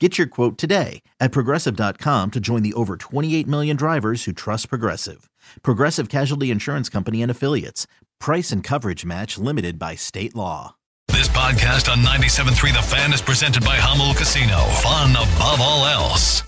Get your quote today at progressive.com to join the over 28 million drivers who trust Progressive. Progressive Casualty Insurance Company and Affiliates. Price and coverage match limited by state law. This podcast on 97.3 The Fan is presented by Jamul Casino. Fun above all else.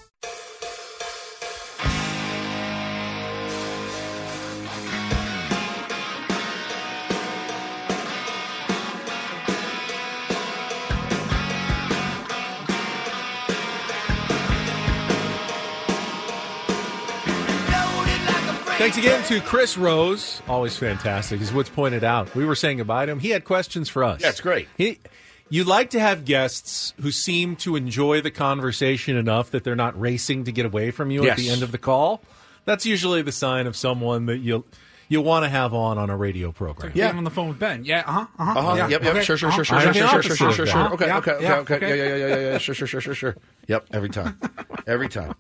Thanks again to Chris Rose. Always fantastic. Is what's pointed out. We were saying goodbye to him. He had questions for us. Yeah, that's great. He, you like to have guests who seem to enjoy the conversation enough that they're not racing to get away from you at the end of the call. That's usually the sign of someone that you'll you want to have on on a radio program. Yeah, I'm on the phone with Ben. Yeah, uh huh, uh huh. Uh-huh. Yeah, yep, yep. okay, Sure, sure, uh-huh. sure, sure, sure, sure, sure, sure, sure. Okay, okay, okay, okay. okay. Yeah, yeah, yeah, yeah, yeah. Sure, sure, sure, sure, sure. Yep, every time. Every time.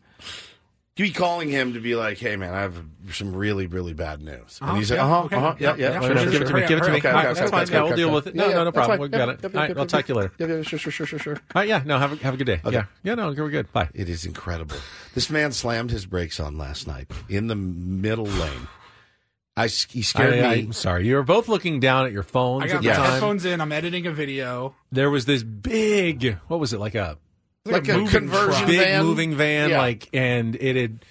You be calling him to be like, "Hey, man, I have some really, really bad news," and Uh-huh, he's like, "Uh huh, okay, uh huh, yeah, yeah, yeah, yeah, sure, Give sure, it to sure. me. Give it to me. Okay, All right, okay, that's okay, fine. okay, Yeah, we'll deal with it. No, yeah, no, no problem. We got Yep, it. All right, I'll talk to you later. Yeah, yeah, sure, sure, sure, sure, sure. All right, yeah, no, have a, have a good day. Okay. Yeah, yeah, no, we're good. Bye. It is incredible. This man slammed his brakes on last night in the middle lane. I he scared me. I, me. am sorry. You were both looking down at your phones I got at my the time. headphones in. I'm editing a video. There was this big, what was it, like a like a moving conversion big van. moving van, Yeah. like, and it had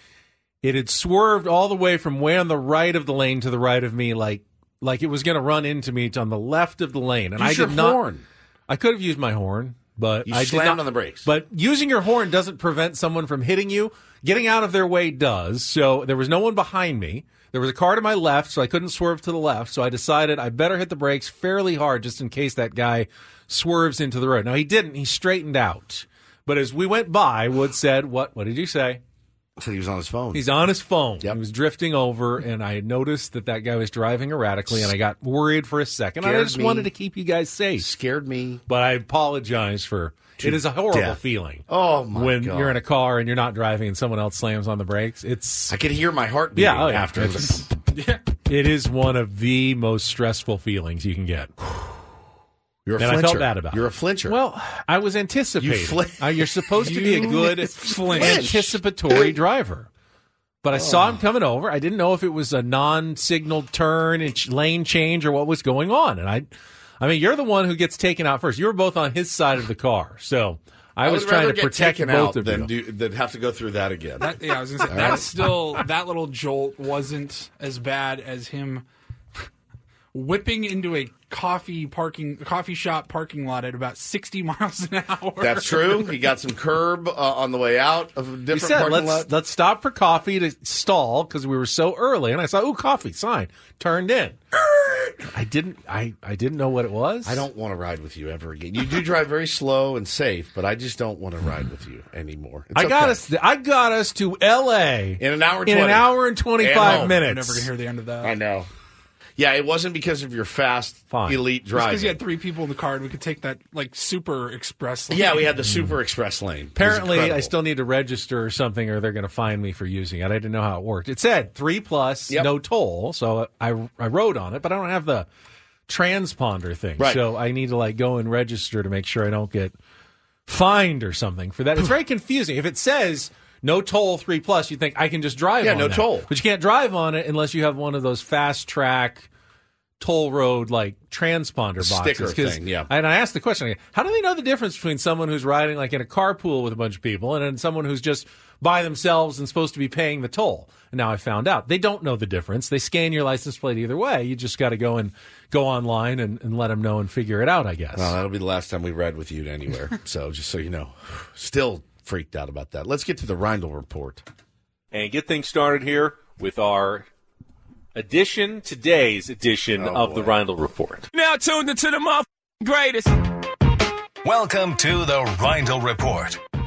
it had swerved all the way from way on the right of the lane to the right of me, like like it was going to run into me on the left of the lane, and Use I your did not. horn. I could have used my horn, but You I did slammed not, on the brakes. But using your horn doesn't prevent someone from hitting you. Getting out of their way does. So there was no one behind me. There was a car to my left, so I couldn't swerve to the left. So I decided I better hit the brakes fairly hard just in case that guy swerves into the road. Now he didn't. He straightened out. But as we went by, Wood said, "What? What did you say?" So he was on his phone. He's on his phone. Yep. He was drifting over, and I noticed that that guy was driving erratically, and I got worried for a second. And I just me. wanted to keep you guys safe. scared me. But I apologize for To it is a horrible death. feeling. Oh my when god! you're in a car and you're not driving and someone else slams on the brakes. It's I could hear my heart beating yeah, oh, yeah. after. It It's- Yeah. it is one of the most stressful feelings you can get. You're a And flincher. I felt bad about You're it. a flincher. Well, I was anticipating. You fli- Uh, you're supposed to be a good flinch. anticipatory driver. But I Oh. saw him coming over. I didn't know if it was a non-signaled turn, and lane change, or what was going on. And I, I mean, you're the one who gets taken out first. You were both on his side of the car, so I, was trying to get protect taken both out of than you. do than have to go through that again. That, yeah, I was gonna say that's still that little jolt wasn't as bad as him whipping into a coffee parking coffee shop parking lot at about 60 miles an hour. That's true. He got some curb uh, on the way out of a He different said, parking "Let's lot. let's stop for coffee to stall because we were so early." And I saw, "Ooh, coffee!" Sign turned in. I didn't. I I didn't know what it was. I don't want to ride with you ever again. You do drive very slow and safe, but I just don't want to ride with you anymore. It's I got okay. us. I got us to L.A. in an hour. And in 20. an hour and twenty And five home. We're minutes. never gonna hear the end of that. I know. Yeah, it wasn't because of your fast, Fine. elite Just because you had three people in the car, and we could take that like super express. Lane. yeah, we had the mm. super express lane. Apparently, I still need to register or something, or they're going to fine me for using it. I didn't know how it worked. It said three plus, Yep. no toll, so I I rode on it, but I don't have the transponder thing. Right. So I need to like go and register to make sure I don't get fined or something for that. It's very confusing. If it says no toll three plus, you think I can just drive. Yeah, no that. toll. but you can't drive on it unless you have one of those FasTrak toll road like transponder boxes. Sticker thing, yeah. And I asked the question, how do they know the difference between someone who's riding like in a carpool with a bunch of people and then someone who's just by themselves and supposed to be paying the toll? And now I found out they don't know the difference. They scan your license plate either way. You just got to go and go online and, and let them know and figure it out. I guess. Well, that'll be the last time we ride with you anywhere. so just so you know, still freaked out about that. Let's get to the Reindl report. and get things started here with our edition, today's edition Oh, of the boy. Reindl Report. Now tuned into the mother greatest. Welcome to the Reindl Report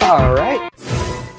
All right.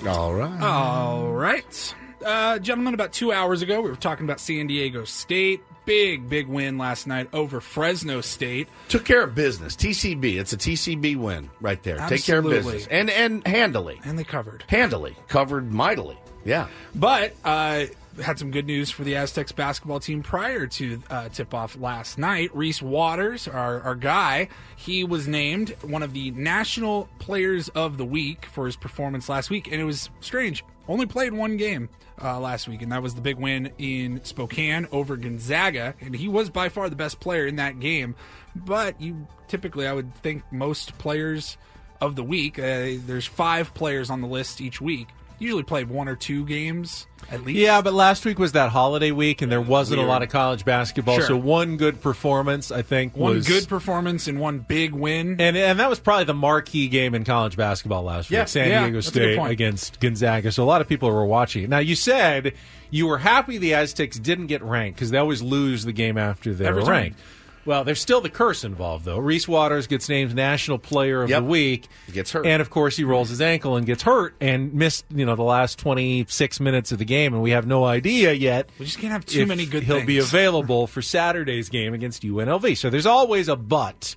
All right. All right. Uh, gentlemen, about two hours ago, we were talking about San Diego State. Big, big win last night over Fresno State. Took care of business. TCB. It's a TCB win right there. Take care of business. And and handily. And they covered. Handily. Covered mightily. Yeah. But uh, had some good news for the Aztecs basketball team prior to uh, tip off last night. Reese Waters, our, our guy, he was named one of the National Players of the Week for his performance last week. And it was strange. Only played one game uh, last week, and that was the big win in Spokane over Gonzaga. And he was by far the best player in that game. But you typically, I would think most players of the week, uh, there's five players on the list each week. Usually play one or two games at least. Yeah, but last week was that holiday week, and there wasn't a lot of college basketball. Sure. So one good performance, I think, one was good performance and one big win. And and that was probably the marquee game in college basketball last Yeah, week. San yeah, Diego that's a good State against Gonzaga. So a lot of people were watching. Now you said you were happy the Aztecs didn't get ranked because they always lose the game after they're ranked. Well, there's still the curse involved, though. Reese Waters gets named National Player of Yep. the Week. He gets hurt. And, of course, he rolls his ankle and gets hurt and missed, you know, the last 26 minutes of the game, and we have no idea yet we just can't have too many good he'll things. be available for Saturday's game against UNLV. So there's always a but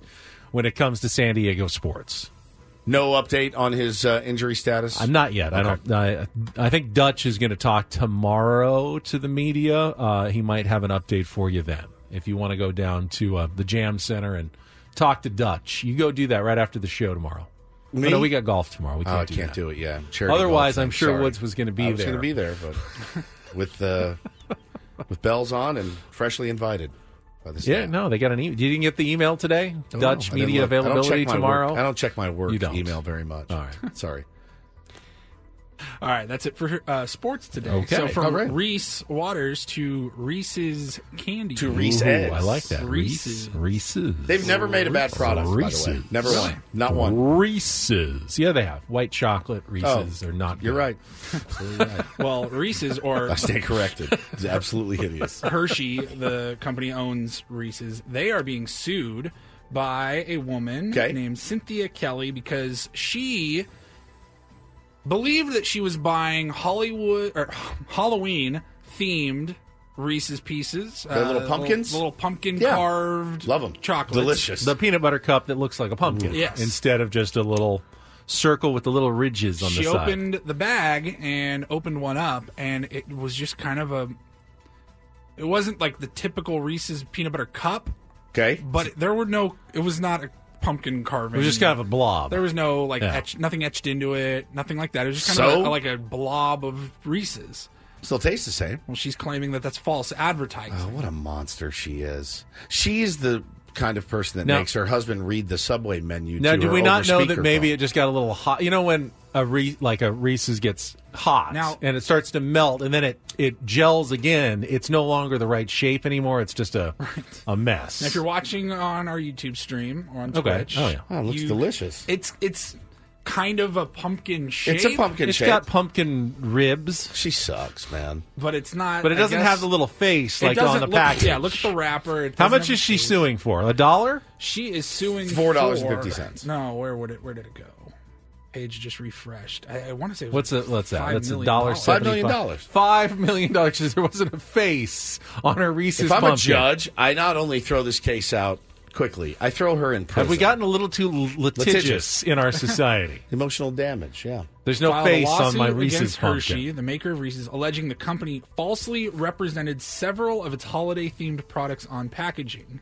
when it comes to San Diego sports. No update on his uh, injury status. I'm not yet. I don't. I, I think Dutch is going to talk tomorrow to the media. Uh, he might have an update for you then. If you want to go down to uh, the Jam Center and talk to Dutch, you go do that right after the show tomorrow. Me? Oh, no, we got golf tomorrow. We Oh, can't I do can't do it. Yeah. Charity Otherwise, golf I'm sure Sorry. Woods was going to be I was there. going to be there, but with uh, with bells on and freshly invited by the Yeah, staff. no, they got an email. You didn't get the email today? Oh, Dutch I media. I availability check tomorrow. Work. I don't check my work email very much. All right. Sorry. All right, that's it for uh, sports today. Okay. So from All right. Reese Waters to Reese's Candy. To Reese's. Ooh, eggs. I like that. Reese's. Reese's. They've never made a bad product, by the way. Reese's. Never one. Not one. Reese's. Yeah, they have. White chocolate Reese's Oh, are not good. You're right. Right. Well, Reese's or I stand corrected. It's absolutely hideous. Hershey, the company owns Reese's. They are being sued by a woman Okay. named Cynthia Kelly because she believed that she was buying Hollywood or Halloween themed Reese's Pieces. The little uh, pumpkins? the little pumpkin Yeah. carved them. Chocolate, Delicious. The peanut butter cup that looks like a pumpkin. Mm. Yes. Instead of just a little circle with the little ridges on she the side. She opened the bag and opened one up, and it was just kind of a. It wasn't like the typical Reese's peanut butter cup, Okay. but there were no. It was not a pumpkin carving. It was just kind of a blob. There was no like Yeah. etch, nothing etched into it, nothing like that. It was just kind So? of a, like a blob of Reese's. Still tastes the same. Well, she's claiming that that's false advertising. Oh, what a monster she is. She's the kind of person that Now- makes her husband read the subway menu. now, to do her we not over know that maybe speakerphone. it just got a little hot? You know when a Re- like a Reese's gets hot Now- and it starts to melt and then it it gels again. It's no longer the right shape anymore. It's just a a mess. Now, if you're watching on our YouTube stream or on Okay. Twitch, Oh, yeah. Oh, it looks you- delicious. It's it's kind of a pumpkin shape. It's a pumpkin it's shape. got pumpkin ribs, she sucks, man. but it's not. but it I doesn't guess- have the little face it like on doesn't the look- package. Yeah, look at the wrapper. It How doesn't much have is she the- suing for? A dollar? She is suing $4.50. for- No, where would it? Where did it go? Page just refreshed. I, I want to say it was What's a, what's that? $5 That's a million dollar dollars. Five million seventy-five. dollars. Five million dollars because there wasn't a face on her Reese's If I'm a pumpkin. judge, I not only throw this case out quickly, I throw her in prison. have we gotten a little too litigious, Litigious. in our society? emotional damage? Yeah. There's no filed face on my Reese's against pumpkin. Hershey, the maker of Reese's, alleging the company falsely represented several of its holiday-themed products on packaging,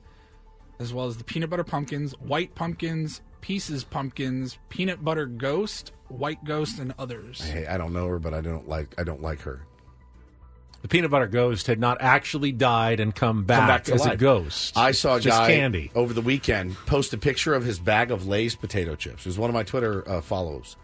as well as the peanut butter pumpkins, white pumpkins, pieces pumpkins, peanut butter ghost, white ghost, and others. Hey, I don't know her, but I don't like I don't like her. The peanut butter ghost had not actually died and come back, Come back as a ghost. I saw a just guy candy. over the weekend post a picture of his bag of Lay's potato chips. It was one of my Twitter uh, follows.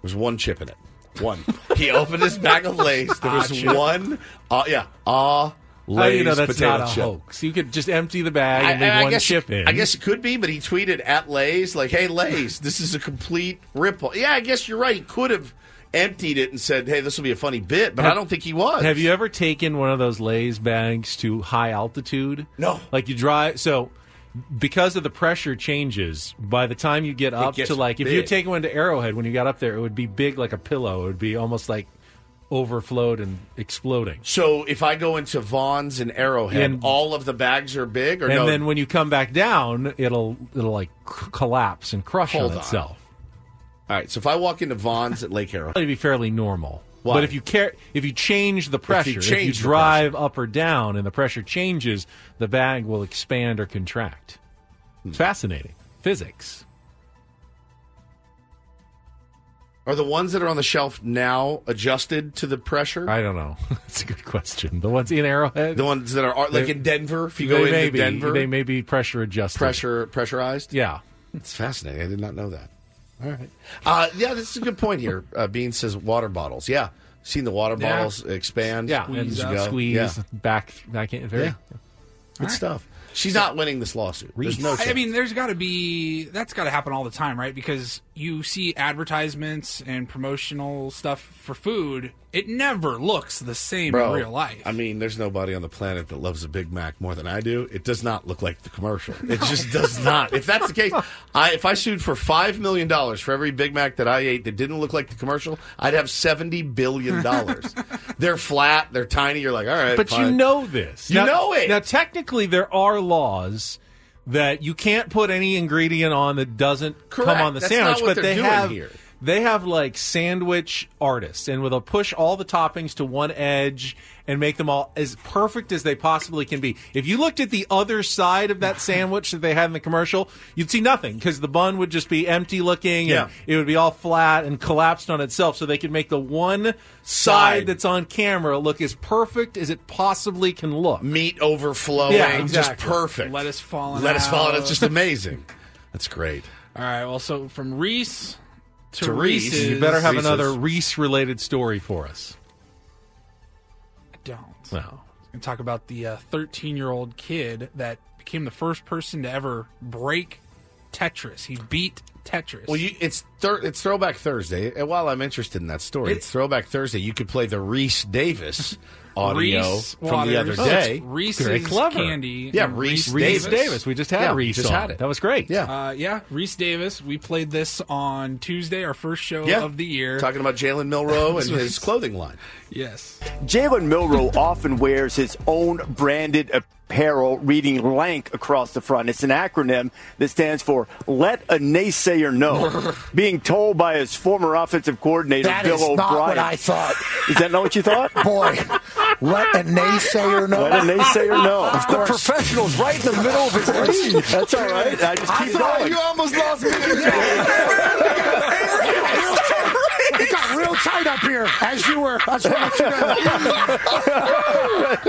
There's one chip in it. One. he opened his bag of Lay's. There was Ah, one. Uh, yeah. Ah. How Lay's do you know that's potato not a chip. hoax? You could just empty the bag and leave I- I one guess, chip in. I guess it could be, but he tweeted at Lay's like, "Hey Lay's, this is a complete rip." Yeah, I guess you're right. He could have emptied it and said, "Hey, this will be a funny bit," but I don't think he was. Have you ever taken one of those Lay's bags to high altitude? No. Like you drive so because of the pressure changes, by the time you get up to like if you big. take one to Arrowhead when you got up there, it would be big like a pillow. It would be almost like overflowed and exploding. So if I go into Vons and Arrowhead, And- all of the bags are big, or and no? then when you come back down, it'll it'll like c- collapse and crush Hold on. itself. All right. So if I walk into Vons at Lake Arrowhead, It'd be fairly normal. Why? But if you care, if you change the pressure, if you, change the drive up or down, and the pressure changes, the bag will expand or contract. Hmm. It's fascinating physics. are the ones that are on the shelf now adjusted to the pressure? I don't know. That's a good question. The ones in Arrowhead, The ones that are like They- in Denver, if you go into be, Denver, they may be pressure adjusted. pressure pressurized. Yeah. It's fascinating. I did not know that. All right. Uh, yeah, this is a good point here. Uh, Bean says water bottles. Yeah. Seen the water Yeah. bottles expand. Yeah, Squeeze and as you out. go. squeeze Yeah. back. Back in. Very. Yeah. Good stuff. She's not winning this lawsuit. There's no I- I chance. mean, there's got to be that's got to happen all the time, right? Because you see advertisements and promotional stuff for food. It never looks the same Bro, in real life. I mean, there's nobody on the planet that loves a Big Mac more than I do. It does not look like the commercial. It just does not. If that's the case, I, if I sued for five million dollars for every Big Mac that I ate that didn't look like the commercial, I'd have seventy billion dollars. they're flat, they're tiny. You're like, all right, But you know this. You Now- know it. Now, technically, there are laws that you can't put any ingredient on that doesn't Correct. come on the That's sandwich. but they have here. They have like sandwich artists, and they'll push all the toppings to one edge and make them all as perfect as they possibly can be. If you looked at the other side of that sandwich that they had in the commercial, you'd see nothing because the bun would just be empty looking, Yeah. and it would be all flat and collapsed on itself. So they could make the one side, Side. that's on camera look as perfect as it possibly can look. meat overflowing, Yeah, just exactly. perfect. lettuce falling. Let us follow. out. It's just amazing. That's great. all right. Well, so from Reese to, To Reese. Reese's, You better have Reese's. another Reese related story for us. I don't. No. and talk about the uh, 13 year old kid that became the first person to ever break Tetris. He beat Tetris. Well, you, it's thir- it's Throwback Thursday. And while I'm interested in that story, It- it's Throwback Thursday. You could play the Rece Davis audio Reese from the other Waters, day. Reese's Very clever. candy. Yeah, Reese Rece Davis. Davis. We just had Yeah, Reese just on. had it. That was great. Yeah. Uh, yeah, Rece Davis. We played this on Tuesday, our first show yeah. of the year. Talking about Jalen Milroe and his clothing line. yes. Jalen Milroe often wears his own branded apparel reading LANK across the front. It's an acronym that stands for Let a Naysayer Know. Being told by his former offensive coordinator, That Bill is O'Brien. not what I thought. Is that not what you thought? Boy, let a naysayer know. Let a naysayer know. Of The course. professional's right in the middle of his. That's all right. I just I keep thought going. you almost lost me. It tight up here as you were. I just want to let you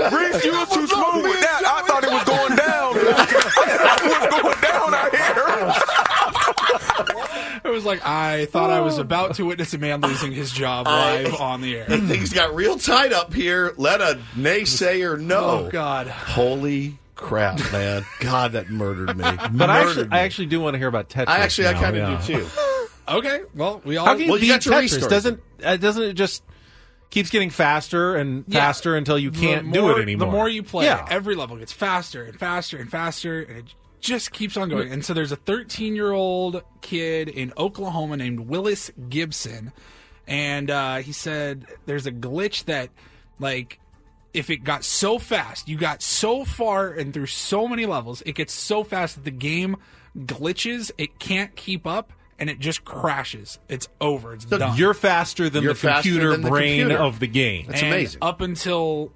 know. Reese, you was too smooth with that. I thought it was going down. it was going down out here. It was like I thought I was oh. about to witness a man losing his job live on the air. Things got real tight up here. Let a naysayer oh, know. Oh God. Holy crap, man! God, that murdered me. But I actually, me. I actually do want to hear about Tetris. I actually, I kind of yeah. do too. Okay. Well, we all. How can you Well, you beat your Tetris? Doesn't uh, doesn't it just keeps getting faster and Yeah. faster until you can't more- do it anymore? The more you play, yeah. every level gets faster and faster and faster, and it, just keeps on going. And so there's a 13 year old kid in Oklahoma named Willis Gibson, and uh, he said there's a glitch that like if it got so fast, you got so far and through so many levels, it gets so fast that the game glitches, it can't keep up. And it just crashes. It's over. It's So done. you're faster than You're the faster computer than the brain computer. of the game. That's And amazing. Up until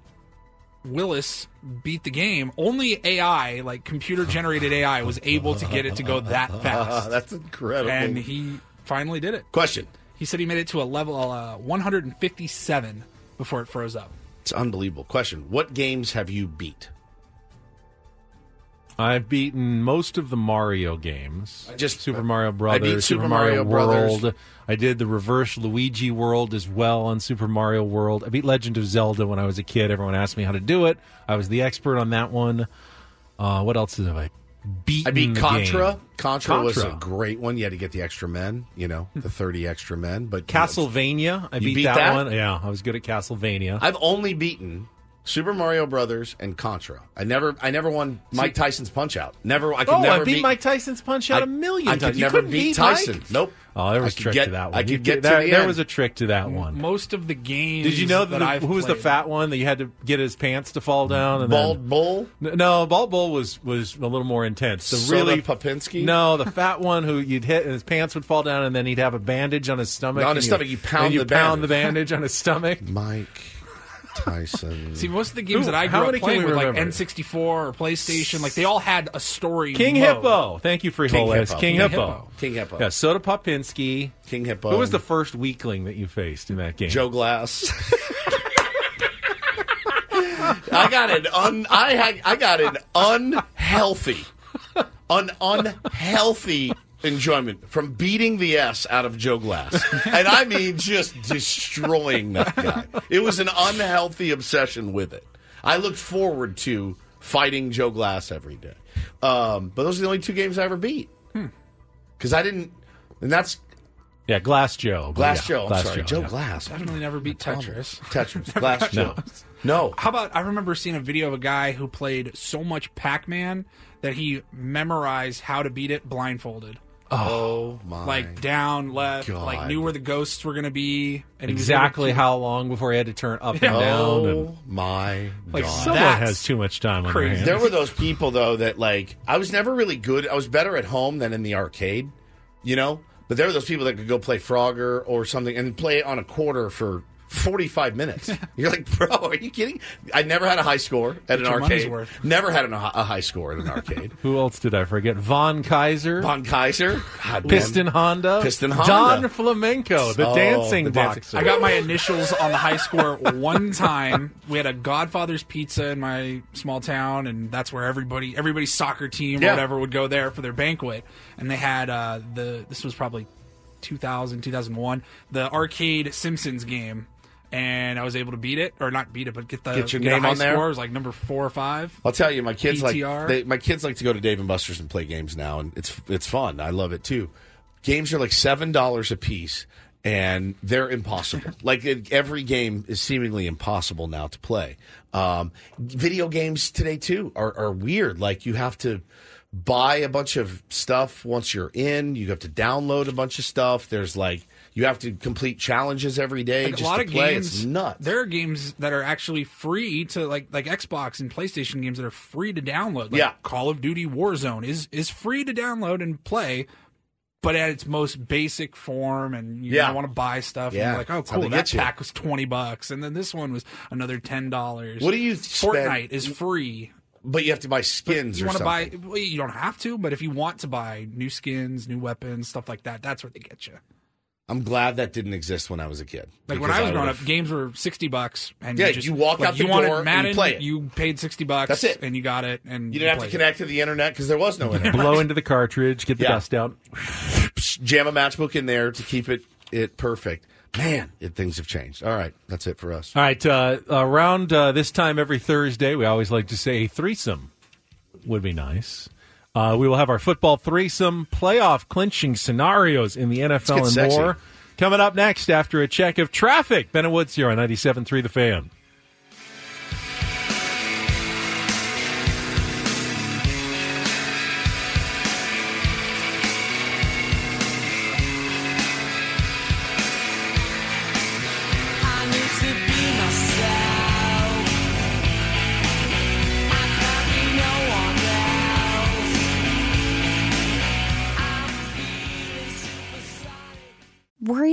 Willis beat the game, only AI, like computer generated AI, was able to get it to go that fast. That's incredible. And he finally did it. Question. He said he made it to a level uh, 157 before it froze up. It's unbelievable. Question. What games have you beat? I've beaten most of the Mario games. Just Super Mario I Brothers, beat Super Super Mario, Mario Brothers. World. I did the reverse Luigi World as well on Super Mario World. I beat Legend of Zelda when I was a kid. Everyone asked me how to do it. I was the expert on that one. Uh, what else have I beaten? I beat the Contra. Contra. was a great one. You had to get the extra men, you know, the 30 extra men. But Castlevania. I beat, beat that, that? one. Yeah, I was good at Castlevania. I've only beaten Super Mario Brothers and Contra. I never, I never won Mike Tyson's Punch Out. Never, I could oh, never I beat, Mike Tyson's Punch Out I- a million I could times. You never couldn't beat beat Tyson. Mike? Nope. Oh, there was could trick get- to that one. I You could get to there, the there end. was a trick to that one. Most of the games. Did you know that that I've who was the fat one that you had to get his pants to fall down? And Bald then, Bull. N- No, Bald Bull was was a little more intense. The Soda really Popinski? No, the fat one who you'd hit and his pants would fall down, and then he'd have a bandage on his stomach. On and his stomach, you pound and you the pound the bandage. bandage on his stomach. Mike Tyson. See, most of the games Who- that I how grew many up can playing we with, like remember? N64 or PlayStation, like they all had a story. King mode. Hippo. Thank you for King King Hippo. King King Hippo. Hippo. King Hippo. Yeah, Soda Popinski. King Hippo. Who was the first weakling that you faced in that game? Joe Glass. I got an un I had I got an unhealthy an unhealthy enjoyment from beating the S out of Joe Glass. And I mean just destroying that guy. It was an unhealthy obsession with it. I looked forward to fighting Joe Glass every day. Um, but those are the only two games I ever beat. Because I didn't and that's Yeah, Glass Joe. Glass Yeah, Joe. I'm Glass sorry, Joe, yeah. Glass. Definitely never beat Tetris. Tetris. Glass Joe. No. How about I remember seeing a video of a guy who played so much Pac-Man that he memorized how to beat it blindfolded. Oh, oh my! Like down, left, God. like knew where the ghosts were going to be, and he was able Exactly to- how long before he had to turn up and Yeah. down? Oh And my Like, god! someone That's has too much time on their crazy. hands. There were those people though that like I was never really good. I was better at home than in the arcade, you know. But there were those people that could go play Frogger or something and play it on a quarter for. 45 minutes. You're like, bro, are you kidding? I never had a high score at an arcade. worth. Never had an, a high score at an arcade. Who else did I forget? Von Kaiser, Von Kaiser, God, man. Piston Honda, Piston Honda. Don Flamenco, the Oh, dancing the dancing- boxer. I got my initials on the high score one time. We had a Godfather's Pizza in my small town, and that's where everybody, everybody's soccer team or Yeah. whatever would go there for their banquet. And they had uh, the this was probably 2000, 2001, the arcade Simpsons game. And I was able to beat it, or not beat it, but get the Get your a name high on there? Score. It was like number four or five. I'll tell you, my kids PTR. like they, my kids like to go to Dave and Buster's and play games now, and it's it's fun. I love it too. Games are like seven dollars a piece, and they're impossible. like every game is seemingly impossible now to play. Um, video games today too are, are weird. Like you have to buy a bunch of stuff once you're in. You have to download a bunch of stuff. There's like you have to complete challenges every day Like just a lot of play. games, it's nuts. There are games that are actually free to like like Xbox and PlayStation games that are free to download. Like Yeah. Call of Duty Warzone is is free to download and play, but at its most basic form. And you Yeah. want to buy stuff. Yeah. And you're like, oh, cool, that pack was twenty bucks, and then this one was another ten dollars. What do you spend- Fortnite is free. but you have to buy skins You want to buy? Well, you don't have to, but if you want to buy new skins, new weapons, stuff like that, that's where they get you. I'm glad that didn't exist when I was a kid. Like when I was growing up, games were sixty bucks, and Yeah, you, just, you walk like, out the you wanted door and you Madden, play it. You paid sixty bucks. That's it. and you got it. And You didn't have to played connect to the internet because there was no internet. Blow into the cartridge, get the Yeah. dust out. Jam a matchbook in there to keep it it perfect. Man, it, things have changed. All right, that's it for us. All right, uh, around uh, this time every Thursday, we always like to say a threesome would be nice. Uh, we will have our football threesome playoff clinching scenarios in the NFL and sexy. more. Coming up next after a check of traffic. Ben and Woods here on 97.3 The Fan.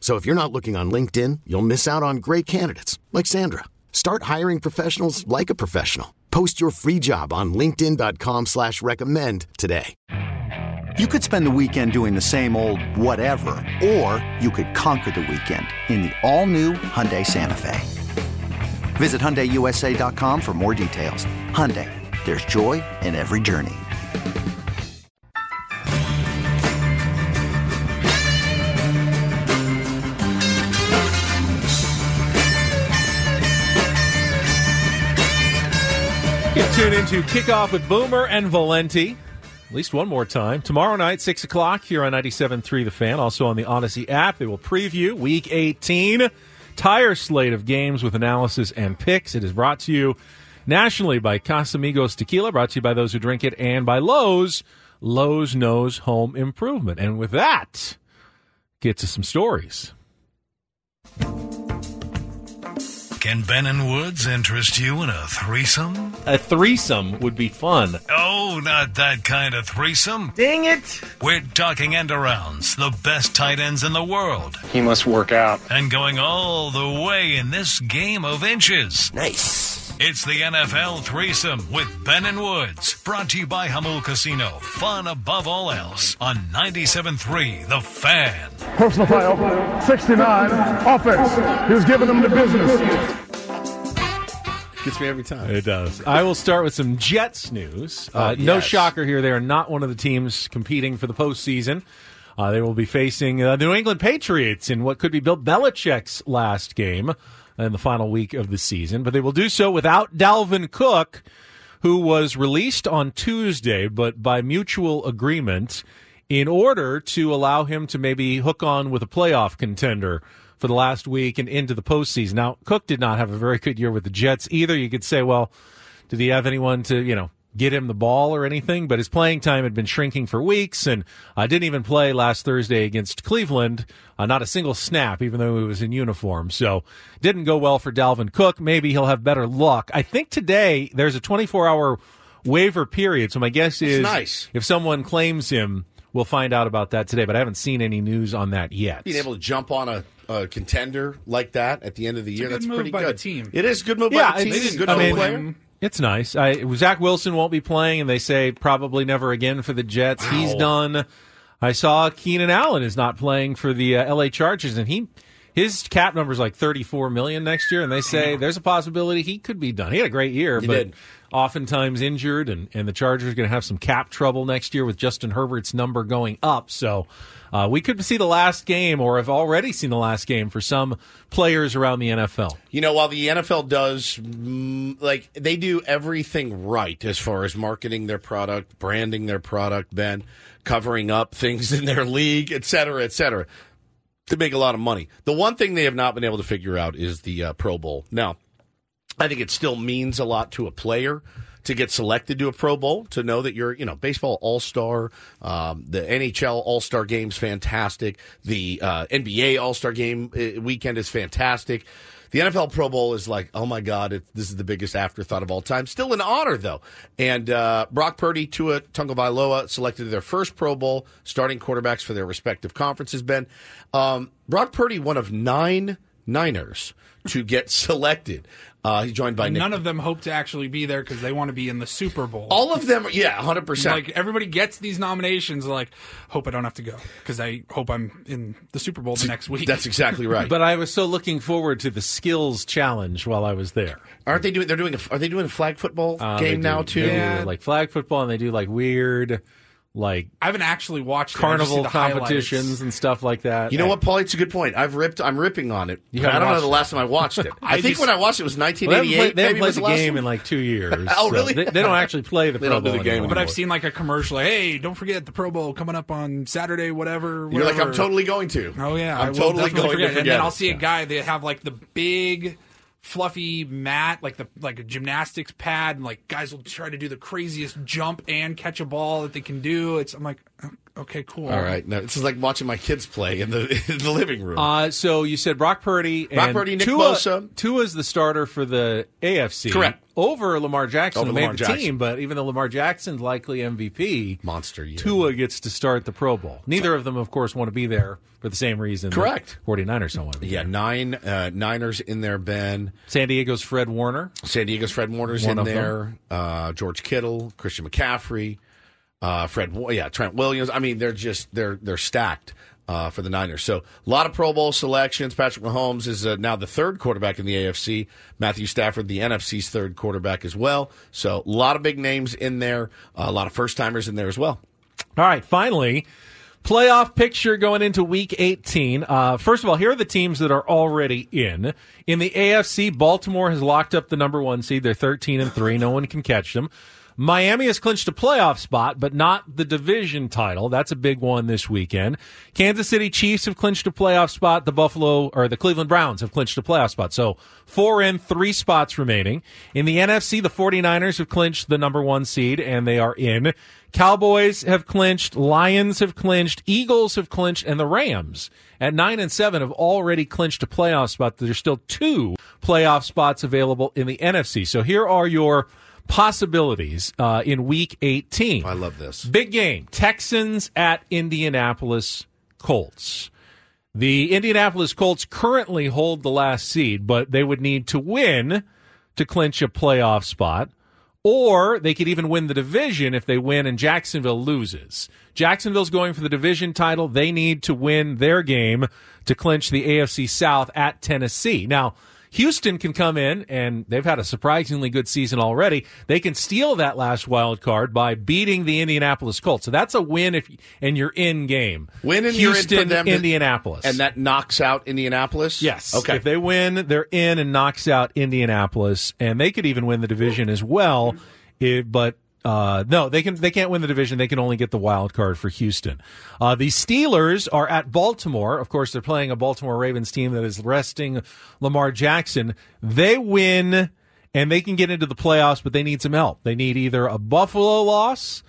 So if you're not looking on LinkedIn, you'll miss out on great candidates like Sandra. Start hiring professionals like a professional. Post your free job on LinkedIn.com slash recommend today. You could spend the weekend doing the same old whatever, or you could conquer the weekend in the all-new Hyundai Santa Fe. Visit HyundaiUSA.com for more details. Hyundai, there's joy in every journey. You tune into Kickoff with Boomer and Valenti. At least one more time. Tomorrow night, 6 o'clock, here on 97.3 The Fan. Also on the Audacy app. They will preview Week 18. Tire slate of games with analysis and picks. It is brought to you nationally by Casamigos Tequila, brought to you by those who drink it, and by Lowe's. Lowe's knows home improvement. And with that, get to some stories. Can Ben and Woods interest you in a threesome? A threesome would be fun. Oh, not that kind of threesome. Dang it! We're talking end arounds, the best tight ends in the world. He must work out. And going all the way in this game of inches. Nice. It's the NFL threesome with Ben and Woods, brought to you by Jamul Casino. Fun above all else on 97.3 The Fan. Personal foul, 69, offense. He was giving them the business. Gets me every time. It does. I will start with some Jets news. Uh, Oh, No shocker here. They are not one of the teams competing for the postseason. Uh, they will be facing uh, the New England Patriots in what could be Bill Belichick's last game in the final week of the season. But they will do so without Dalvin Cook, who was released on Tuesday, but by mutual agreement, in order to allow him to maybe hook on with a playoff contender for the last week and into the postseason. Now, Cook did not have a very good year with the Jets either. You could say, well, did he have anyone to, you know, get him the ball or anything? But his playing time had been shrinking for weeks and uh, didn't even play last Thursday against Cleveland. Uh, not a single snap, even though he was in uniform. So didn't go well for Dalvin Cook. Maybe he'll have better luck. I think today there's a 24 hour waiver period. So my guess is nice. if someone claims him, we'll find out about that today. But I haven't seen any news on that yet. Being able to jump on a, a contender like that at the end of the It's year, that's pretty good. team. It is good move yeah, by the team. it's- Good I for mean, player. It's nice. I, Zach Wilson won't be playing, and they say probably never again for the Jets. He's done. I saw Keenan Allen is not playing for the uh, L.A. Chargers, and he his cap number is like thirty four million next year, and they say there's a possibility he could be done. He had a great year, He but did. oftentimes injured, and and the Chargers are going to have some cap trouble next year with Justin Herbert's number going up. So. Uh, we could see the last game, or have already seen the last game for some players around the NFL. You know, while the NFL does, mm, like, they do everything right as far as marketing their product, branding their product, Ben, covering up things in their league, et cetera, et cetera. They make a lot of money. The one thing they have not been able to figure out is the uh, Pro Bowl. Now, I think it still means a lot to a player to get selected to a Pro Bowl, to know that you're, you know, baseball All Star, um, the NHL All Star game's fantastic, the uh, NBA All Star game uh, weekend is fantastic. The NFL Pro Bowl is like, oh my God, it, this is the biggest afterthought of all time. Still an honor, though. And uh, Brock Purdy, Tua Tagovailoa selected their first Pro Bowl, starting quarterbacks for their respective conferences, Ben. Um, Brock Purdy, one of nine Niners to get selected. Uh, he's joined by And Nick. none of them hope to actually be there because they want to be in the Super Bowl. All of them, yeah, hundred percent. Like everybody gets these nominations. Like, hope I don't have to go because I hope I'm in the Super Bowl the next week. That's exactly right. But I was so looking forward to the skills challenge while I was there. Aren't they doing? They're doing. A, are they doing a flag football Uh, they game do- now too? they do, like flag football, and they do like weird, like I haven't actually watched it. I just see carnival the highlights. competitions and stuff like that. You know what, Paul? It's a good point. I've ripped. I'm ripping on it. You I don't know the it. last time I watched it. I, I think just- when I watched it was Well, they haven't 1988. played, they haven't maybe played was the game one. in like two years. Oh, so really? They, they don't actually play the They Pro don't do the game anymore. But I've seen like a commercial. Like, hey, don't forget the Pro Bowl coming up on Saturday. Whatever. You're like, I'm totally going to. Oh yeah, I I'm will totally going forget. to forget. And then I'll see a guy. They have like the big, fluffy mat, like the like a gymnastics pad, and like guys will try to do the craziest jump and catch a ball that they can do. It's I'm like, okay, cool. All right, no, this is like watching my kids play in the in the living room. Uh, so you said Brock Purdy, Brock Purdy, Nick Tua, Bosa. Tua's the starter for the AFC, Correct. Over Lamar Jackson, Over who made Lamar the Jackson. team, but even though Lamar Jackson's likely MVP, monster year. Tua gets to start the Pro Bowl. Neither of them, of course, want to be there for the same reason. Correct. The 49ers don't want to be yeah, there. nine uh, Niners in there. Ben San Diego's Fred Warner. San Diego's Fred Warner's One in of there. Uh, George Kittle, Christian McCaffrey, uh, Fred. Yeah, Trent Williams. I mean, they're just they're they're stacked. Uh, for the Niners. So, a lot of Pro Bowl selections. Patrick Mahomes is uh, now the third quarterback in the AFC. Matthew Stafford, the NFC's third quarterback as well. So, a lot of big names in there. Uh, a lot of first timers in there as well. All right, finally, playoff picture going into week 18. Uh, first of all, here are the teams that are already in. In the AFC, Baltimore has locked up the number one seed. They're 13 and 3. No one can catch them. Miami has clinched a playoff spot, but not the division title. That's a big one this weekend. Kansas City Chiefs have clinched a playoff spot. The Buffalo or the Cleveland Browns have clinched a playoff spot. So four in, three spots remaining. In the NFC, the 49ers have clinched the number one seed and they are in. Cowboys have clinched, Lions have clinched, Eagles have clinched, and the Rams at nine and seven have already clinched a playoff spot. There's still two playoff spots available in the NFC. So here are your possibilities uh, in week 18. I love this. Big game Texans at Indianapolis Colts. The Indianapolis Colts currently hold the last seed, but they would need to win to clinch a playoff spot. Or they could even win the division if they win and Jacksonville loses. Jacksonville's going for the division title. They need to win their game to clinch the AFC South at Tennessee. Now, Houston can come in, and they've had a surprisingly good season already. They can steal that last wild card by beating the Indianapolis Colts. So that's a win if and you're in game. Win and in Houston, to- Indianapolis, And that knocks out Indianapolis? Yes. Okay. If they win, they're in and knocks out Indianapolis, and they could even win the division as well. If, but uh, no, they can. They can't win the division. They can only get the wild card for Houston. Uh, the Steelers are at Baltimore. Of course, they're playing a Baltimore Ravens team that is resting Lamar Jackson. They win. And they can get into the playoffs, but they need some help. They need either a Buffalo loss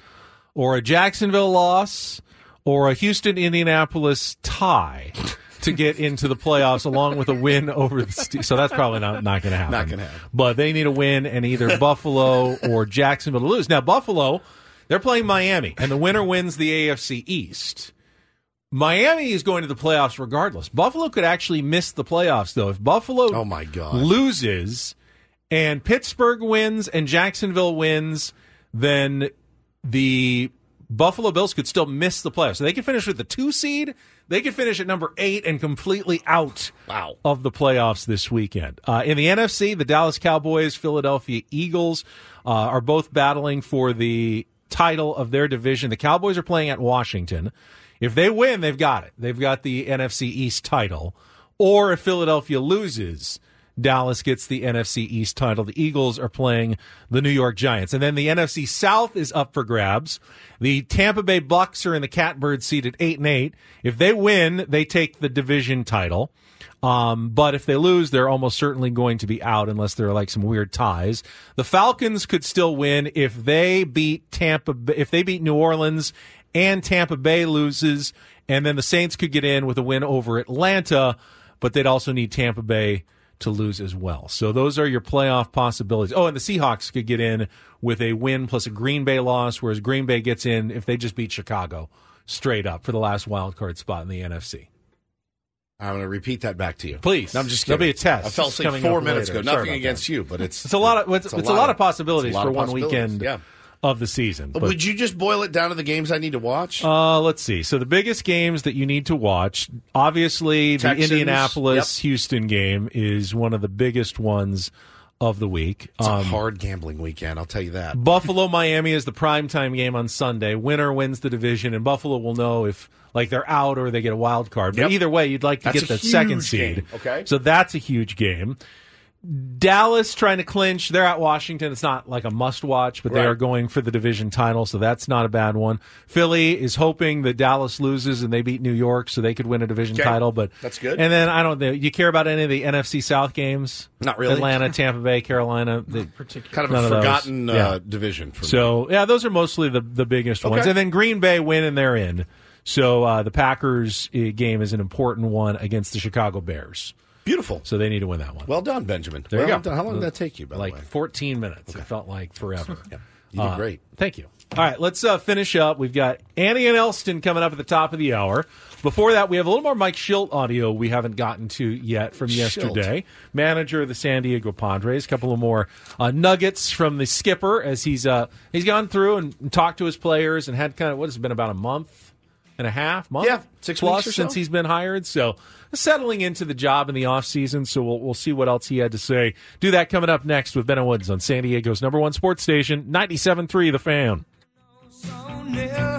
or a Jacksonville loss or a Houston Indianapolis tie to get into the playoffs along with a win over the Ste- so that's probably not not going to happen. Not gonna happen. But they need a win and either Buffalo or Jacksonville to lose. Now Buffalo, they're playing Miami and the winner wins the AFC East. Miami is going to the playoffs regardless. Buffalo could actually miss the playoffs though. If Buffalo Oh, my God. loses and Pittsburgh wins and Jacksonville wins, then the Buffalo Bills could still miss the playoffs. So they could finish with the two seed. They could finish at number eight and completely out Wow. of the playoffs this weekend. Uh, in the NFC, the Dallas Cowboys, Philadelphia Eagles uh, are both battling for the title of their division. The Cowboys are playing at Washington. If they win, they've got it. They've got the NFC East title. Or if Philadelphia loses, Dallas gets the NFC East title. The Eagles are playing the New York Giants. And then the NFC South is up for grabs. The Tampa Bay Bucks are in the catbird seat at 8 and 8. If they win, they take the division title. Um, but if they lose, they're almost certainly going to be out unless there are like some weird ties. The Falcons could still win if they beat Tampa, if they beat New Orleans and Tampa Bay loses, and then the Saints could get in with a win over Atlanta, but they'd also need Tampa Bay to lose as well. So those are your playoff possibilities. Oh, and the Seahawks could get in with a win plus a Green Bay loss, whereas Green Bay gets in if they just beat Chicago straight up for the last wild card spot in the NFC. I'm going to repeat that back to you. Please. No, I'm just There'll be a test I fell asleep four minutes later. ago. Nothing against that. you, but it's It's a lot of it's, it's it's a lot of possibilities lot for of one possibilities, weekend Yeah. Of the season. But- Would you just boil it down to the games I need to watch? Uh, let's see. So the biggest games that you need to watch, obviously, the Texans, Indianapolis Houston game is one of the biggest ones of the week. it's a Um, hard gambling weekend. I'll tell you that. Buffalo Miami is the primetime game on Sunday. Winner wins the division, and Buffalo will know if like they're out or they get a wild card. But Yep. either way, you'd like to That's get the second huge seed. okay. so that's a huge game. Dallas trying to clinch. They're at Washington. It's not like a must watch, but they are going for the division title, so that's not a bad one. Philly is hoping that Dallas loses and they beat New York so they could win a division Okay. title, but That's good. And then I don't know. You care about any of the NFC South games? Not really. Atlanta, Tampa Bay, Carolina. The, kind of none a of forgotten uh, Yeah. division for me. So yeah, those are mostly the the biggest ones, and then Green Bay win and they're in. So uh, the Packers uh, game is an important one against the Chicago Bears. Beautiful. So they need to win that one. Well done, Benjamin. There you go. How long did that take you? By like the way, 14 minutes. It felt like forever. you did Uh, great. Thank you. All right, let's uh, finish up. We've got Annie and Elsten coming up at the top of the hour. Before that, we have a little more Mike Shildt audio we haven't gotten to yet from Shildt. yesterday. Manager of the San Diego Padres. A couple of more uh, nuggets from the skipper as he's uh, he's gone through and, and talked to his players and had kind of what has it been about a month and a half, month, Yeah, six plus so. since he's been hired. So settling into the job in the off season. So we'll we'll see what else he had to say. Do that coming up next with Ben Woods on San Diego's number one sports station, 97.3 The Fan. Kinda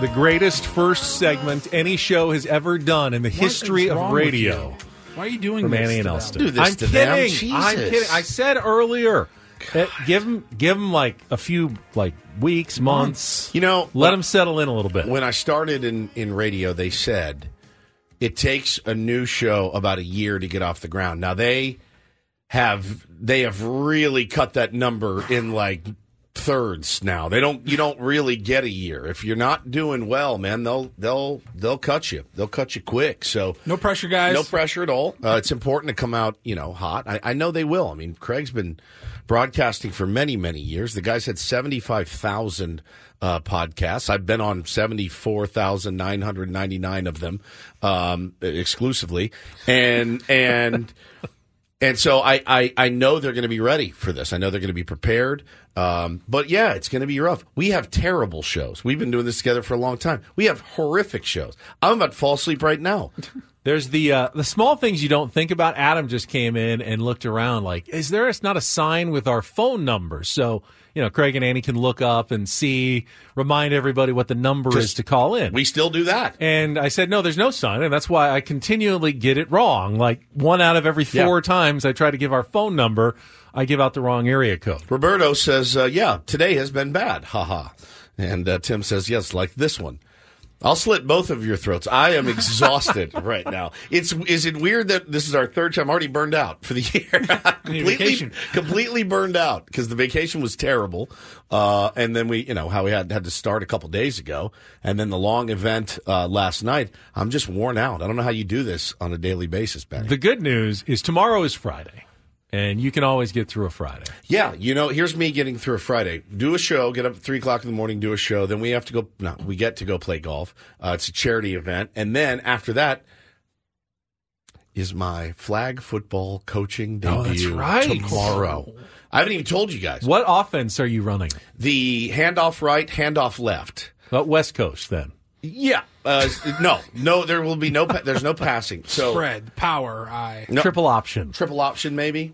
The greatest first segment any show has ever done in the history is of radio. Why are you doing From this Annie to and them? Elsten. Do this I'm to them. kidding. I'm kidding. I said earlier, that give them give them like a few like weeks, months. You know, let them settle in a little bit. When I started in, in radio, they said it takes a new show about a year to get off the ground. Now they have they have really cut that number in like thirds now. They don't. You don't really get a year if you're not doing well, man. They'll they'll they'll cut you. They'll cut you quick. So No pressure, guys. no pressure at all. Uh, it's important to come out, you know, hot. I, I know they will. I mean, Craig's been broadcasting for many, many years. The guy's had 75,000 uh, podcasts. I've been on 74,999 of them um, exclusively. And, and, and so I, I, I know they're going to be ready for this. I know they're going to be prepared. Um, but yeah, it's going to be rough. We have terrible shows. We've been doing this together for a long time. We have horrific shows. I'm about to fall asleep right now. There's the uh, the small things you don't think about. Adam just came in and looked around like, is there not a sign with our phone number. So you know, Craig and Annie can look up and see, remind everybody what the number is to call in. We still do that. And I said, no, there's no sign, and that's why I continually get it wrong. Like one out of every four Yeah. times I try to give our phone number, I give out the wrong area code. Roberto says, uh, "Yeah, today has been bad." Haha. And uh, Tim says, "Yes, like this one." I'll slit both of your throats. I am exhausted right now. It's is it weird that this is our third time? I'm already burned out for the year. completely, vacation. completely burned out because the vacation was terrible. Uh, and then we, you know, how we had had to start a couple days ago, and then the long event uh, last night. I'm just worn out. I don't know how you do this on a daily basis, Ben. The good news is tomorrow is Friday, and you can always get through a Friday. Yeah, you know, here's me getting through a Friday. Do a show, get up at three o'clock in the morning, do a show. Then we have to go. No, we get to go play golf. Uh, it's a charity event, and then after that is my flag football coaching Oh, debut that's right. tomorrow. I haven't even told you guys. What offense are you running? The handoff right, handoff left. Uh, West Coast, then. Yeah. Uh, no, no, there will be no. Pa- there's no passing. So Spread, power, I. No. Triple option. triple option, maybe.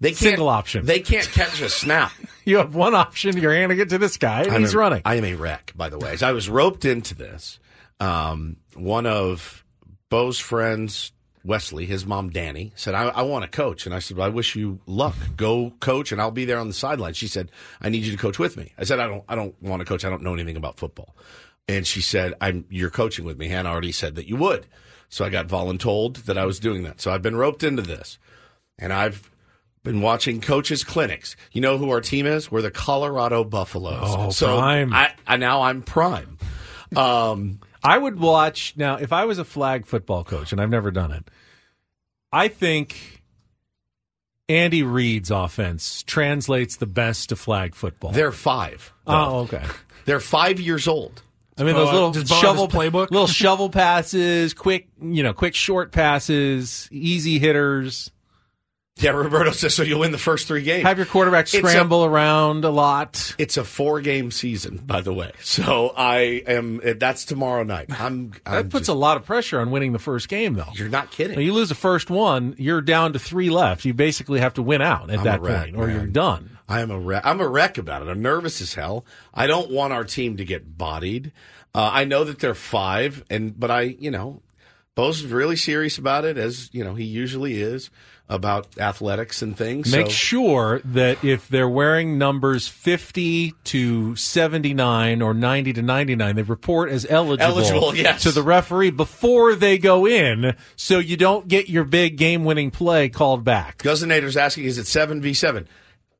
They can't, Single option. They can't catch a snap. You have one option. You're handing it to this guy, and I'm he's a- running. I am a wreck, by the way. As I was roped into this, um, one of Bo's friends, Wesley, his mom Danny, said, I, I want to coach. And I said, well, I wish you luck. Go coach, and I'll be there on the sideline. She said, I need you to coach with me. I said, I don't, I don't want to coach. I don't know anything about football. And she said, I'm, you're coaching with me. Hannah already said that you would. So I got voluntold that I was doing that. So I've been roped into this. And I've been watching coaches clinics. You know who our team is? We're the Colorado Buffaloes. Oh, so prime. I, I now I'm prime. Um, I would watch now if I was a flag football coach, and I've never done it. I think Andy Reid's offense translates the best to flag football. they're five. oh, okay. They're five years old. I mean, those little does shovel playbook? little shovel passes, quick, you know, quick short passes, easy hitters. Yeah, Roberto says so. You'll win the first three games. Have your quarterback It's a- scramble around a lot. It's a four game season, by the way. So I am. That's tomorrow night. I'm. That I'm puts just- a lot of pressure on winning the first game, though. You're not kidding. When you lose the first one, you're down to three left. You basically have to win out at I'm that a wreck, point, or man. you're done. I am a wreck. I'm a wreck about it. I'm nervous as hell. I don't want our team to get bodied. Uh, I know that they're five, and but I, you know, Bo's really serious about it, as you know he usually is about athletics and things. Make so, sure that if they're wearing numbers 50 to 79 or 90 to 99, they report as eligible, Eligible, yes. to the referee before they go in so you don't get your big game winning play called back. Guzzinator's asking, is it seven v seven?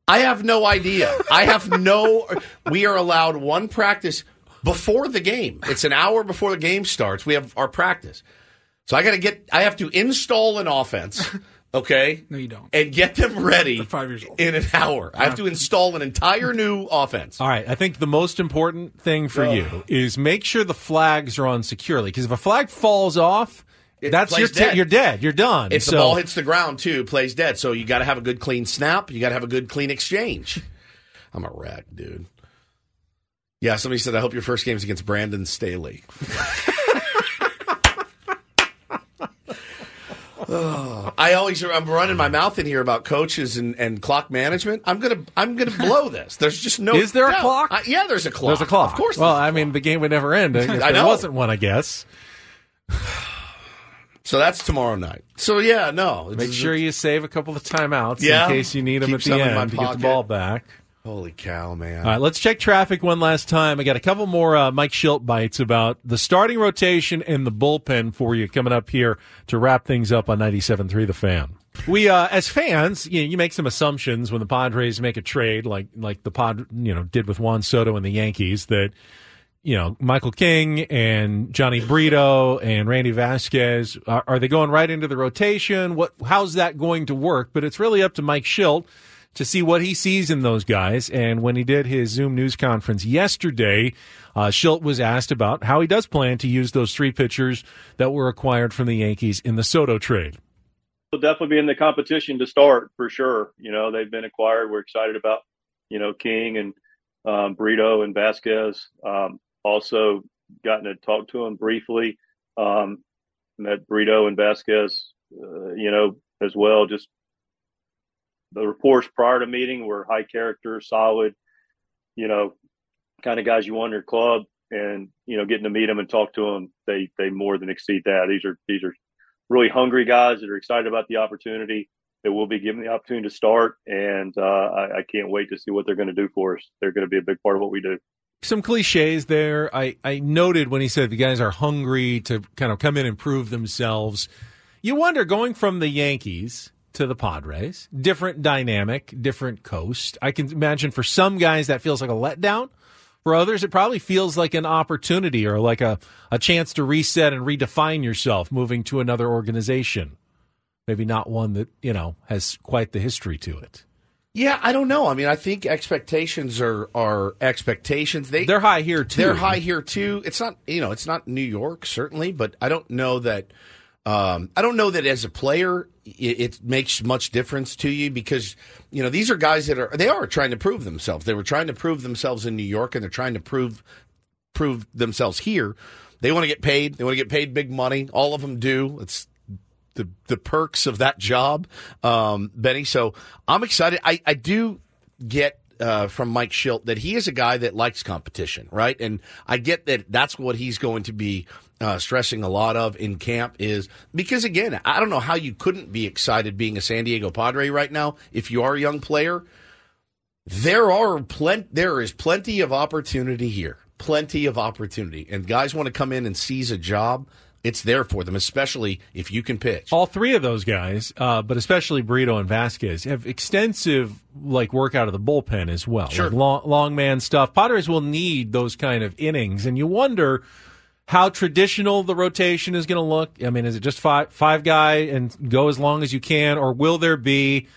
I have no idea. I have no. We are allowed one practice before the game. It's an hour before the game starts. We have our practice. So I got to get. I have to install an offense. Okay. No, you don't. And get them ready They're five years old. in an hour. I have to install an entire new offense. All right. I think the most important thing for Oh. you is make sure the flags are on securely because if a flag falls off, It that's your dead. you're dead. You're done. If the ball hits the ground too, plays dead. So you got to have a good clean snap. You got to have a good clean exchange. I'm a wreck, dude. Yeah, somebody said I hope your first game's against Brandon Staley. Oh, I always I'm running my mouth in here about coaches and, and clock management. I'm gonna I'm gonna blow this. There's just no. Is there a clock? I- yeah, there's a clock. There's a clock. Of course. Well, I mean, the game would never end if I there know. wasn't one. I guess. So that's tomorrow night. So yeah, no. Make sure you save a couple of timeouts Yeah. in case you need them at the some in my end to get the ball back. Holy cow, man! All right, let's check traffic one last time. I got a couple more uh, Mike Shildt bites about the starting rotation and the bullpen for you coming up here to wrap things up on 97.3 The Fan. We, uh, as fans, you, know, you make some assumptions when the Padres make a trade, like like the Pod, you know, did with Juan Soto and the Yankees, that you know Michael King and Jhony Brito and Randy Vasquez are, are they going right into the rotation? What, how's that going to work? But it's really up to Mike Shildt to see what he sees in those guys. And when he did his Zoom news conference yesterday, uh, Shildt was asked about how he does plan to use those three pitchers that were acquired from the Yankees in the Soto trade. They'll definitely be in the competition to start for sure. You know, they've been acquired. We're excited about, you know, King and um, Brito and Vasquez. Um, also gotten to talk to him briefly. Um, met Brito and Vasquez, uh, you know, as well. Just the reports prior to meeting were high character, solid, you know, kind of guys you want in your club. And you know, getting to meet them and talk to them, they they more than exceed that. These are these are really hungry guys that are excited about the opportunity. That will be given the opportunity to start, and uh, I, I can't wait to see what they're going to do for us. They're going to be a big part of what we do some cliches there. I, I noted when he said the guys are hungry to kind of come in and prove themselves. You wonder going from the Yankees to the Padres, different dynamic, different coast. I can imagine for some guys that feels like a letdown. For others, it probably feels like an opportunity or like a, a chance to reset and redefine yourself moving to another organization. Maybe not one that, you know, has quite the history to it. Yeah, I don't know. I mean, I think expectations are are expectations. They they're high here too. They're high here too. It's not you know, it's not New York certainly, but I don't know that. Um, I don't know that as a player it, it, makes much difference to you because you know these are guys that are they are trying to prove themselves. They were trying to prove themselves in New York, and they're trying to prove prove themselves here. They want to get paid. They want to get paid big money. All of them do. It's the the perks of that job, um, Benny. So I'm excited. I, I do get uh, from Mike Shildt that he is a guy that likes competition, right? And I get that that's what he's going to be uh, stressing a lot of in camp is because again, I don't know how you couldn't be excited being a San Diego Padre right now if you are a young player. There are plenty. There is plenty of opportunity here. Plenty of opportunity, and guys want to come in and seize a job it's there for them, especially if you can pitch. All three of those guys, uh, but especially Brito and Vasquez, have extensive like work out of the bullpen as well. Sure. Like long, long man stuff. Padres will need those kind of innings, and you wonder how traditional the rotation is going to look. I mean, is it just five five guy and go as long as you can, or will there be,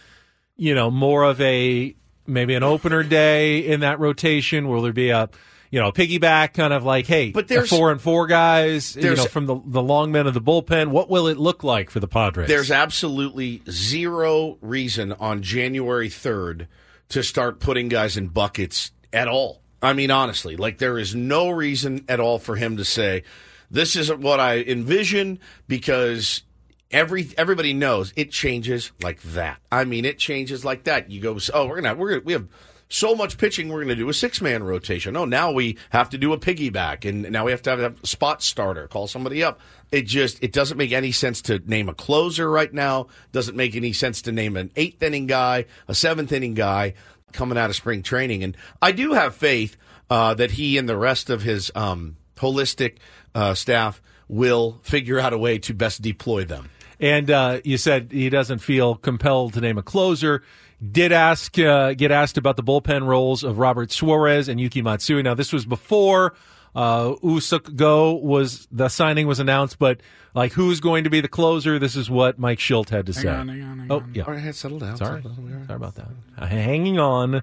you know, more of a maybe an opener day in that rotation? Will there be a you know, piggyback kind of like, hey, but there's four and four guys, you know, from the the long men of the bullpen. What will it look like for the Padres? There's absolutely zero reason on January third to start putting guys in buckets at all. I mean, honestly, like there is no reason at all for him to say this isn't what I envision because every everybody knows it changes like that. I mean, it changes like that. You go, oh, we're gonna we're gonna we have so much pitching, we're going to do a six man rotation. Oh, now we have to do a piggyback, and now we have to have a spot starter, call somebody up. It just it doesn't make any sense to name a closer right now. Doesn't make any sense to name an eighth inning guy, a seventh inning guy coming out of spring training. And I do have faith uh, that he and the rest of his um, holistic uh, staff will figure out a way to best deploy them. And uh, you said he doesn't feel compelled to name a closer did ask uh, get asked about the bullpen roles of Robert Suarez and Yuki Matsui. Now this was before uh, Woo-Suk Go was the signing was announced, but like who's going to be the closer? This is what Mike Shildt had to hang say. On, hang on, hang oh on. yeah, all right, settle down. Sorry, settle down. sorry about that. Uh, hanging on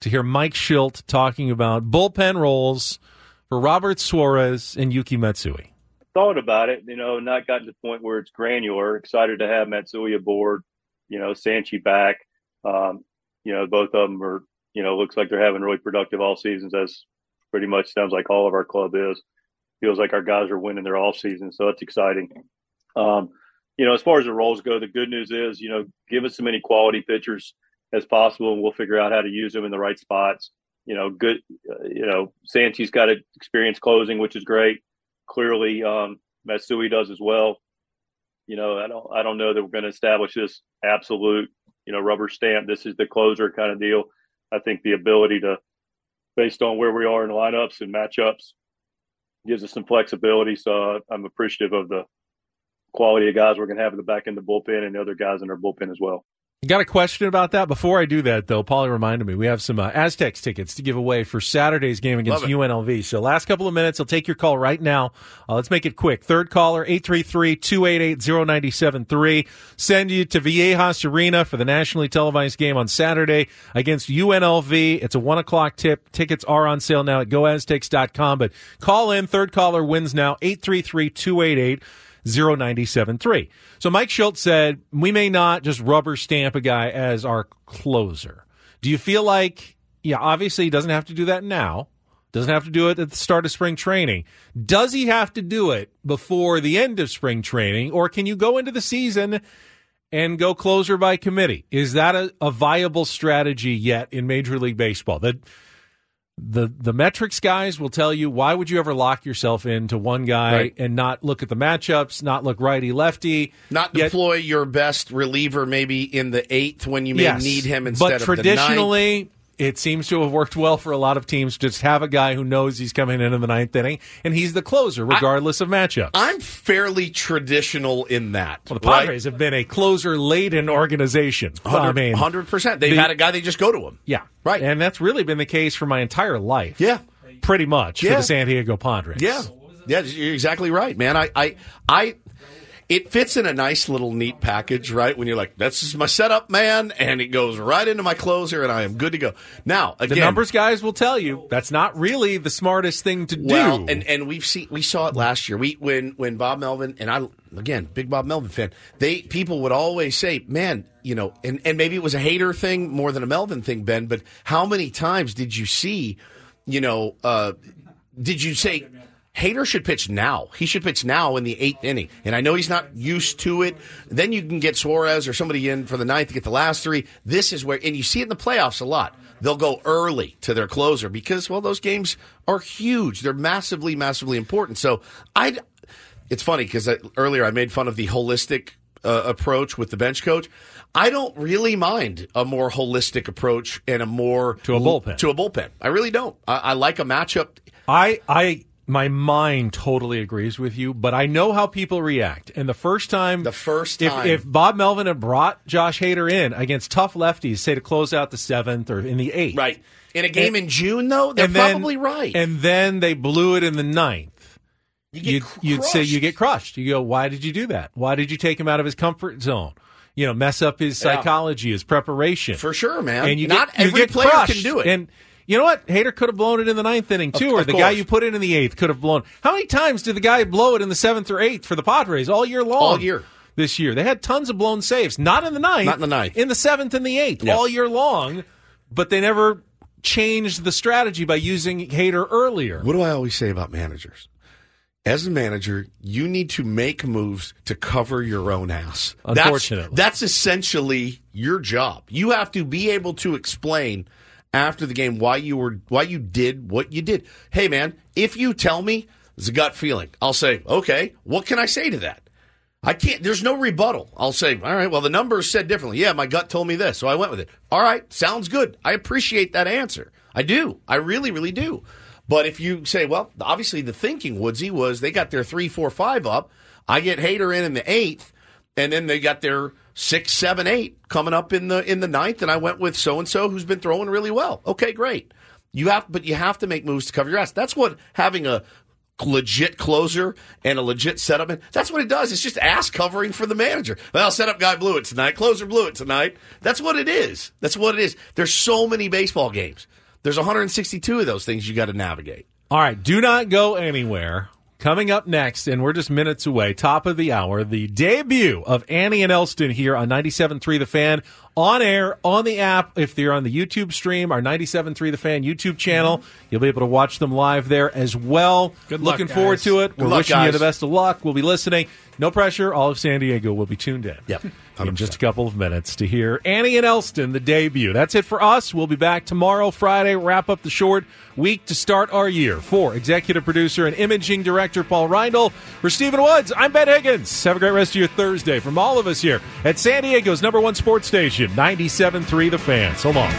to hear Mike Shildt talking about bullpen roles for Robert Suarez and Yuki Matsui. Thought about it, you know, not gotten to the point where it's granular. Excited to have Matsui aboard, you know, Sanchi back. Um, you know, both of them are, you know, looks like they're having really productive all seasons. As pretty much sounds like all of our club is. Feels like our guys are winning their off season, so that's exciting. Um, you know, as far as the roles go, the good news is, you know, give us as many quality pitchers as possible, and we'll figure out how to use them in the right spots. You know, good. Uh, you know, Sanchi's got experience closing, which is great. Clearly, um, Matsui does as well. You know, I don't, I don't know that we're going to establish this absolute you know, rubber stamp. This is the closer kind of deal. I think the ability to, based on where we are in lineups and matchups, gives us some flexibility. So I'm appreciative of the quality of guys we're going to have in the back end of the bullpen and the other guys in our bullpen as well. You got a question about that? Before I do that, though, Paulie reminded me we have some uh, Aztecs tickets to give away for Saturday's game against UNLV. So, last couple of minutes, I'll take your call right now. Uh, let's make it quick. Third caller, 833 288 0973. Send you to Viejas Arena for the nationally televised game on Saturday against UNLV. It's a one o'clock tip. Tickets are on sale now at goaztecs.com. But call in. Third caller wins now, 833 288 0973. So Mike Shildt said, we may not just rubber stamp a guy as our closer. Do you feel like, yeah, obviously he doesn't have to do that now. Doesn't have to do it at the start of spring training. Does he have to do it before the end of spring training? Or can you go into the season and go closer by committee? Is that a, a viable strategy yet in Major League Baseball? That the the metrics guys will tell you why would you ever lock yourself into one guy Right. and not look at the matchups, not look righty lefty, Not Yet- deploy your best reliever maybe in the eighth when you may Yes. need him instead but of the ninth. It seems to have worked well for a lot of teams. Just have a guy who knows he's coming in in the ninth inning, and he's the closer regardless of matchups. I'm fairly traditional in that. well, the Padres have been a closer laden organization. I mean, hundred percent. They've the- had a guy they just go to him. yeah, right, and that's really been the case for my entire life. Yeah, pretty much for the San Diego Padres. Yeah, yeah, you're exactly right, man. I, I, I. It fits in a nice little neat package, right? When you're like, "This is my setup, man," and it goes right into my closer, and I am good to go. Now, again, the numbers guys will tell you that's not really the smartest thing to do. And and we've seen we saw it last year. We when when Bob Melvin and I again big Bob Melvin fan. They people would always say, "Man, you know," and and maybe it was a hater thing more than a Melvin thing, Ben. But how many times did you see, you know, uh, did you say? Hader should pitch now. He should pitch now in the eighth inning. And I know he's not used to it. Then you can get Suarez or somebody in for the ninth to get the last three. This is where, and you see it in the playoffs a lot. They'll go early to their closer because, well, those games are huge. They're massively, massively important. So I, it's funny because earlier I made fun of the holistic uh, approach with the bench coach. I don't really mind a more holistic approach and a more To a bullpen. To a bullpen, I really don't. I, I like a matchup. I I my mind totally agrees with you, but I know how people react. And the first time, the first if, time- if Bob Melvin had brought Josh Hader in against tough lefties, say to close out the seventh or in the eighth, Right. In a game And- in June, though, they're then- probably right. And then they blew it in the ninth. You get you'd, say you get crushed. You go, why did you do that? Why did you take him out of his comfort zone? You know, mess up his Yeah. psychology, his preparation. For sure, man. And you Not get, you every get player can do it. And you know what? Hader could have blown it in the ninth inning too, Of- or of the guy you put in in the eighth could have blown. How many times did the guy blow it in the seventh or eighth for the Padres all year long? All year. This year, they had tons of blown saves. Not in the ninth. Not in the ninth. In the seventh and the eighth, Yeah. all year long. But they never changed the strategy by using Hader earlier. What do I always say about managers? As a manager, you need to make moves to cover your own ass. That's- Unfortunately. that's, essentially your job. You have to be able to explain after the game why you were why you did what you did. Hey, man, if you tell me it's a gut feeling, I'll say, okay, what can I say to that? I can't. There's no rebuttal. I'll say, all right. Well, the numbers said differently. Yeah, my gut told me this, so I went with it. All right, sounds good. I appreciate that answer. I do. I really, really do. But if you say, well, obviously the thinking, Woodsy, was they got their three, four, five up. I get Hader in in the eighth, and then they got their six, seven, eight coming up in the in the ninth, and I went with so and so who's been throwing really well. Okay, great. You have, but you have to make moves to cover your ass. That's what having a legit closer and a legit setup. That's what it does. It's just ass covering for the manager. Well, setup guy blew it tonight. Closer blew it tonight. That's what it is. That's what it is. There's so many baseball games. There's 162 of those things you got to navigate. All right, do not go anywhere. Coming up next, and we're just minutes away, top of the hour, the debut of Annie and Elsten here on 97.3 The Fan, on air, on the app. If they're on the YouTube stream, our 97.3 The Fan YouTube channel, mm-hmm. you'll be able to watch them live there as well. Good luck, Looking forward guys. to it. Good we're luck, wishing you the best of luck. We'll be listening. No pressure. All of San Diego will be tuned in. Yep. In just a couple of minutes to hear Annie and Elsten, the debut. That's it for us. We'll be back tomorrow, Friday, wrap up the short week to start our year. For executive producer and imaging director Paul Reindl, for Stephen Woods, I'm Ben Higgins. Have a great rest of your Thursday from all of us here at San Diego's number one sports station, 97.3 The Fan. So long.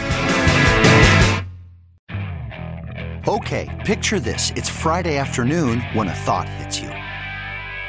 Okay, picture this. It's Friday afternoon when a thought hits you.